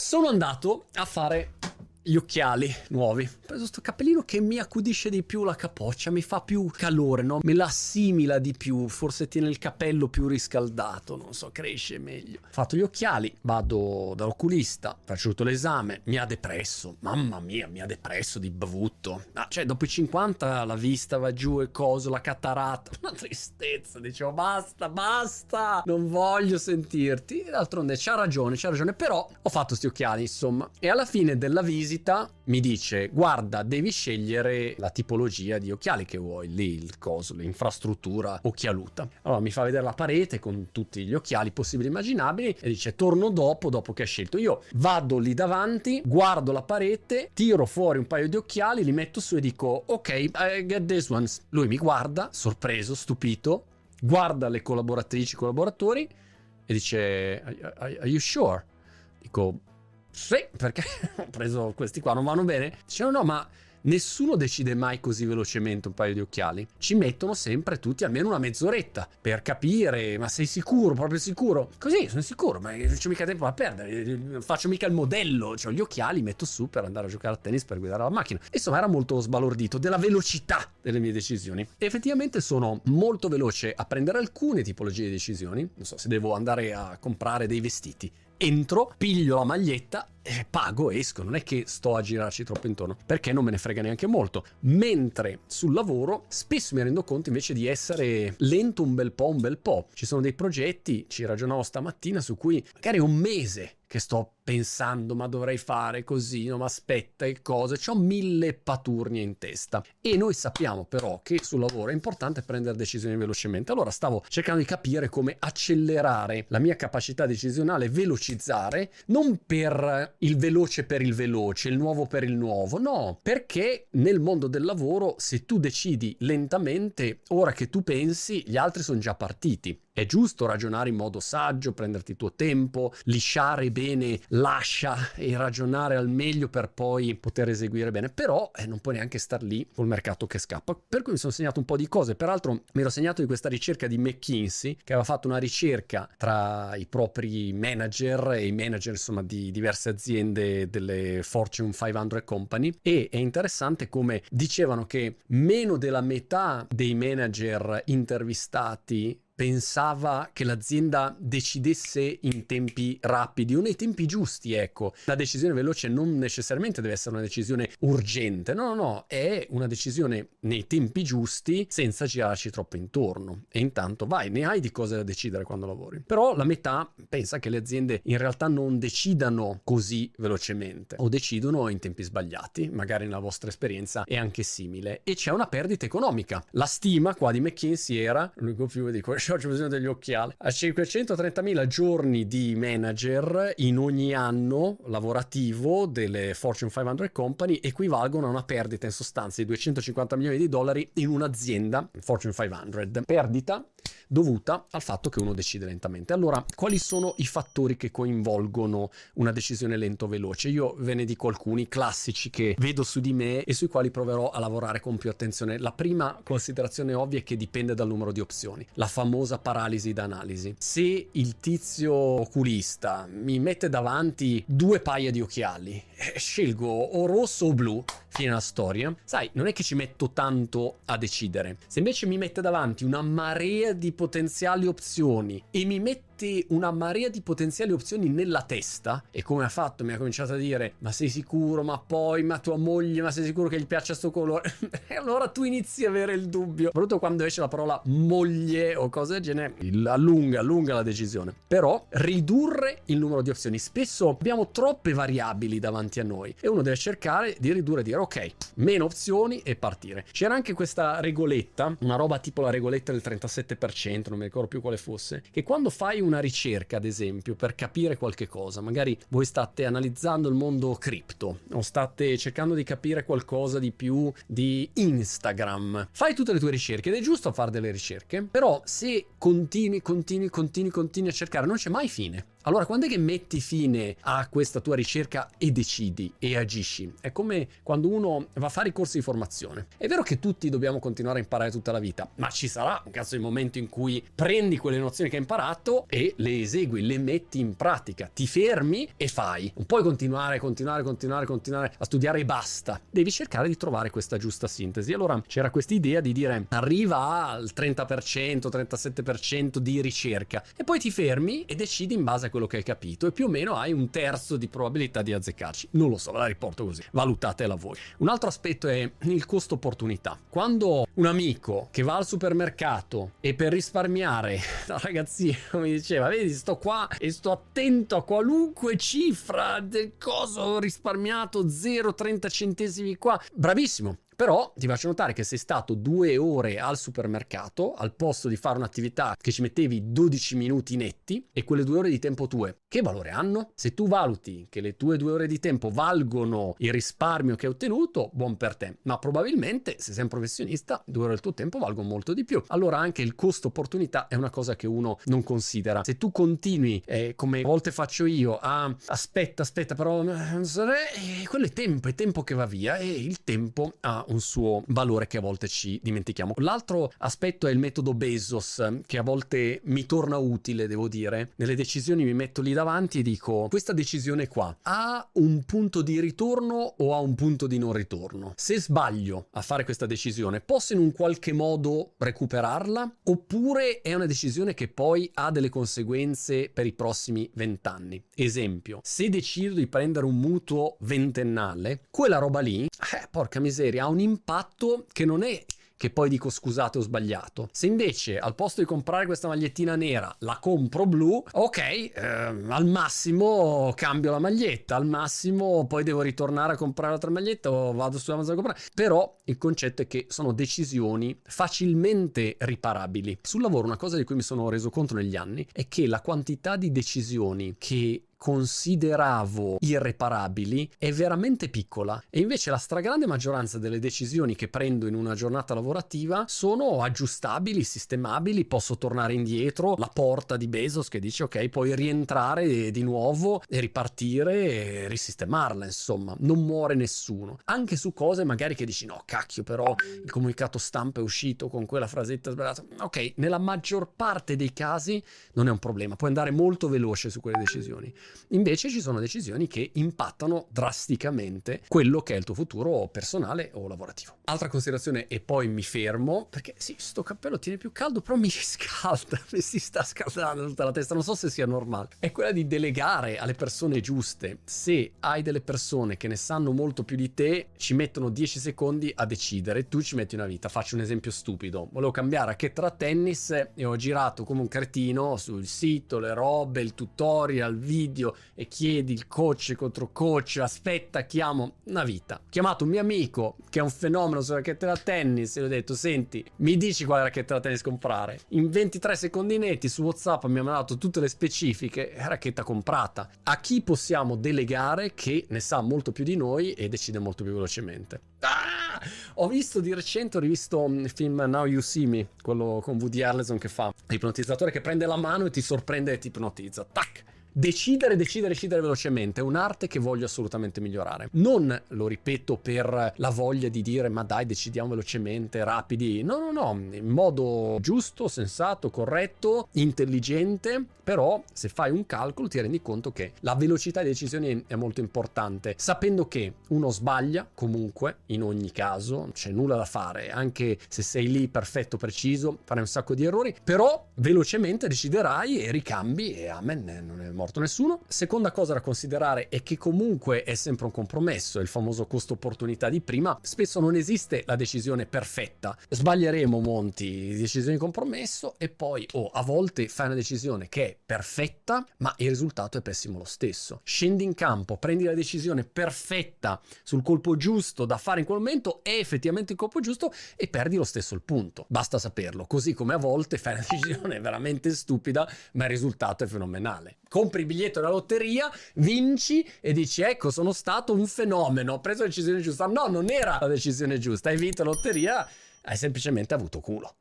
sono andato a fare gli occhiali nuovi. Ho preso questo cappellino che mi accudisce di più la capoccia, mi fa più calore, no? Me la assimila di più, forse tiene il capello più riscaldato, non so, cresce meglio. Ho fatto gli occhiali, vado dall'oculista, faccio tutto l'esame, mi ha depresso, mamma mia, mi ha depresso di brutto. Ah, cioè, dopo i 50 la vista va giù e coso, la cataratta, una tristezza, dicevo basta, basta, non voglio sentirti. D'altronde c'ha ragione, c'ha ragione, però ho fatto sti occhiali, insomma. E alla fine della visita visita mi dice guarda devi scegliere la tipologia di occhiali che vuoi lì il coso l'infrastruttura occhialuta allora mi fa vedere la parete con tutti gli occhiali possibili e immaginabili e dice torno dopo dopo che hai scelto. Io vado lì davanti guardo la parete tiro fuori un paio di occhiali li metto su e dico ok I get this ones lui mi guarda sorpreso stupito guarda le collaboratrici collaboratori e dice are, are you sure? Dico sì, perché ho preso questi qua, non vanno bene? Dicevano no, ma Nessuno decide mai così velocemente un paio di occhiali. Ci mettono sempre tutti almeno una mezz'oretta per capire, ma sei sicuro, proprio sicuro? Così, sono sicuro, ma non c'è mica tempo da perdere. Faccio mica il modello, cioè gli occhiali metto su per andare a giocare a tennis per guidare la macchina. Insomma, era molto sbalordito della velocità delle mie decisioni. E effettivamente sono molto veloce a prendere alcune tipologie di decisioni. Non so se devo andare a comprare dei vestiti entro, piglio la maglietta e pago, esco, non è che sto a girarci troppo intorno, perché non me ne frega neanche molto. Mentre sul lavoro spesso mi rendo conto invece di essere lento un bel po', un bel po'. Ci sono dei progetti, ci ragionavo stamattina, su cui magari un mese che sto pensando ma dovrei fare così, no ma aspetta e cose, ho mille paturnie in testa. E noi sappiamo però che sul lavoro è importante prendere decisioni velocemente, allora stavo cercando di capire come accelerare la mia capacità decisionale, velocizzare, non per il veloce per il veloce, il nuovo per il nuovo, no, perché nel mondo del lavoro se tu decidi lentamente, ora che tu pensi, gli altri sono già partiti. È giusto ragionare in modo saggio, prenderti il tuo tempo, lisciare bene l'ascia e ragionare al meglio per poi poter eseguire bene, però eh, non puoi neanche star lì col mercato che scappa. Per cui mi sono segnato un po' di cose, peraltro mi ero segnato di questa ricerca di McKinsey che aveva fatto una ricerca tra i propri manager e i manager insomma di diverse aziende delle Fortune 500 Company. E è interessante come dicevano che meno della metà dei manager intervistati pensava che l'azienda decidesse in tempi rapidi o nei tempi giusti, ecco. La decisione veloce non necessariamente deve essere una decisione urgente, no, no, no, è una decisione nei tempi giusti senza girarci troppo intorno. E intanto vai, ne hai di cose da decidere quando lavori. Però la metà pensa che le aziende in realtà non decidano così velocemente o decidono in tempi sbagliati, magari nella vostra esperienza è anche simile e c'è una perdita economica. La stima qua di McKinsey era, l'unico più di questo ho bisogno degli occhiali. A 530.000 giorni di manager in ogni anno lavorativo delle Fortune 500 Company equivalgono a una perdita in sostanza di 250 milioni di dollari in un'azienda Fortune 500. Perdita dovuta al fatto che uno decide lentamente. Allora, quali sono i fattori che coinvolgono una decisione lento o veloce? Io ve ne dico alcuni classici che vedo su di me e sui quali proverò a lavorare con più attenzione. La prima considerazione ovvia è che dipende dal numero di opzioni, la famosa paralisi d'analisi. Se il tizio oculista mi mette davanti due paia di occhiali, eh, scelgo o rosso o blu, fine la storia. Sai, non è che ci metto tanto a decidere. Se invece mi mette davanti una marea di potenziali opzioni e mi mette una marea di potenziali opzioni nella testa. E come ha fatto mi ha cominciato a dire ma sei sicuro? Ma poi ma tua moglie ma sei sicuro che gli piaccia sto colore? E allora tu inizi a avere il dubbio. Soprattutto quando esce la parola moglie o cose del genere allunga allunga la decisione. Però ridurre il numero di opzioni. Spesso abbiamo troppe variabili davanti a noi e uno deve cercare di ridurre e dire ok meno opzioni e partire. C'era anche questa regoletta una roba tipo la regoletta del 37% non mi ricordo più quale fosse che quando fai un una ricerca, ad esempio, per capire qualche cosa, magari voi state analizzando il mondo cripto o state cercando di capire qualcosa di più di Instagram, fai tutte le tue ricerche ed è giusto fare delle ricerche, però se continui, continui, continui, continui a cercare, non c'è mai fine. Allora, quando è che metti fine a questa tua ricerca e decidi e agisci? È come quando uno va a fare i corsi di formazione. È vero che tutti dobbiamo continuare a imparare tutta la vita, ma ci sarà un caso di momento in cui prendi quelle nozioni che hai imparato e le esegui, le metti in pratica, ti fermi e fai. Non puoi continuare, continuare, continuare, continuare a studiare e basta. Devi cercare di trovare questa giusta sintesi. Allora c'era questa idea di dire arriva al 30%, 37% di ricerca e poi ti fermi e decidi in base a quello che hai capito e più o meno hai un terzo di probabilità di azzeccarci. Non lo so, la riporto così. Valutatela voi. Un altro aspetto è il costo opportunità. Quando un amico che va al supermercato e per risparmiare, la ragazzina mi diceva, vedi, sto qua e sto attento a qualunque cifra del coso ho risparmiato 0,30 centesimi qua. Bravissimo, però ti faccio notare che sei stato due ore al supermercato al posto di fare un'attività che ci mettevi 12 minuti netti e quelle due ore di tempo tue, che valore hanno? Se tu valuti che le tue due ore di tempo valgono il risparmio che hai ottenuto, buon per te. Ma probabilmente, se sei un professionista, due ore del tuo tempo valgono molto di più. Allora anche il costo opportunità è una cosa che uno non considera. Se tu continui, eh, come a volte faccio io, a aspetta, aspetta, però eh, quello è tempo, è tempo che va via e il tempo ha un suo valore che a volte ci dimentichiamo. L'altro aspetto è il metodo Bezos, che a volte mi torna utile, devo dire. Nelle decisioni mi metto lì davanti e dico, questa decisione qua ha un punto di ritorno o ha un punto di non ritorno? Se sbaglio a fare questa decisione, posso in un qualche modo recuperarla? Oppure è una decisione che poi ha delle conseguenze per i prossimi vent'anni? Esempio, se decido di prendere un mutuo ventennale, quella roba lì, eh, porca miseria, ha un impatto che non è che poi dico scusate ho sbagliato. Se invece al posto di comprare questa magliettina nera la compro blu, ok, eh, al massimo cambio la maglietta, al massimo poi devo ritornare a comprare l'altra maglietta o vado su Amazon a comprare. Però il concetto è che sono decisioni facilmente riparabili. Sul lavoro una cosa di cui mi sono reso conto negli anni è che la quantità di decisioni che consideravo irreparabili è veramente piccola e invece la stragrande maggioranza delle decisioni che prendo in una giornata lavorativa sono aggiustabili, sistemabili, posso tornare indietro, la porta di Bezos che dice ok puoi rientrare di nuovo e ripartire e risistemarla insomma, non muore nessuno. Anche su cose magari che dici no cacchio però il comunicato stampa è uscito con quella frasetta sbagliata, ok nella maggior parte dei casi non è un problema, puoi andare molto veloce su quelle decisioni. Invece ci sono decisioni che impattano drasticamente quello che è il tuo futuro personale o lavorativo. Altra considerazione e poi mi fermo perché sì, sto cappello tiene più caldo, però mi scalda, mi si sta scaldando tutta la testa, non so se sia normale. È quella di delegare alle persone giuste. Se hai delle persone che ne sanno molto più di te, ci mettono 10 secondi a decidere, tu ci metti una vita. Faccio un esempio stupido. Volevo cambiare racchetta da tennis e ho girato come un cretino sul sito, le robe, il tutorial, video video e chiedi il coach contro coach, aspetta, chiamo una vita. Ho chiamato un mio amico che è un fenomeno sulla racchetta da tennis e gli ho detto, senti, mi dici quale racchetta da tennis comprare? In 23 secondi netti su WhatsApp mi ha mandato tutte le specifiche, racchetta comprata. A chi possiamo delegare che ne sa molto più di noi e decide molto più velocemente? Ah! Ho visto di recente, ho rivisto il film Now You See Me, quello con Woody Harrelson che fa l'ipnotizzatore che prende la mano e ti sorprende e ti ipnotizza. Tac! Decidere, decidere, decidere velocemente è un'arte che voglio assolutamente migliorare. Non, lo ripeto, per la voglia di dire ma dai, decidiamo velocemente, rapidi. No, no, no, in modo giusto, sensato, corretto, intelligente, però se fai un calcolo ti rendi conto che la velocità di decisioni è molto importante, sapendo che uno sbaglia comunque, in ogni caso, c'è nulla da fare, anche se sei lì perfetto, preciso, farai un sacco di errori, però velocemente deciderai e ricambi e amen, non è morto nessuno. Seconda cosa da considerare è che comunque è sempre un compromesso, il famoso costo opportunità di prima. Spesso non esiste la decisione perfetta. Sbaglieremo monti decisioni di compromesso e poi o oh, a volte fai una decisione che è perfetta, ma il risultato è pessimo lo stesso. Scendi in campo, prendi la decisione perfetta sul colpo giusto da fare in quel momento, è effettivamente il colpo giusto e perdi lo stesso il punto. Basta saperlo, così come a volte fai una decisione veramente stupida, ma il risultato è fenomenale. Con compri il biglietto della lotteria, vinci e dici ecco sono stato un fenomeno, ho preso la decisione giusta. No, non era la decisione giusta, hai vinto la lotteria, hai semplicemente avuto culo.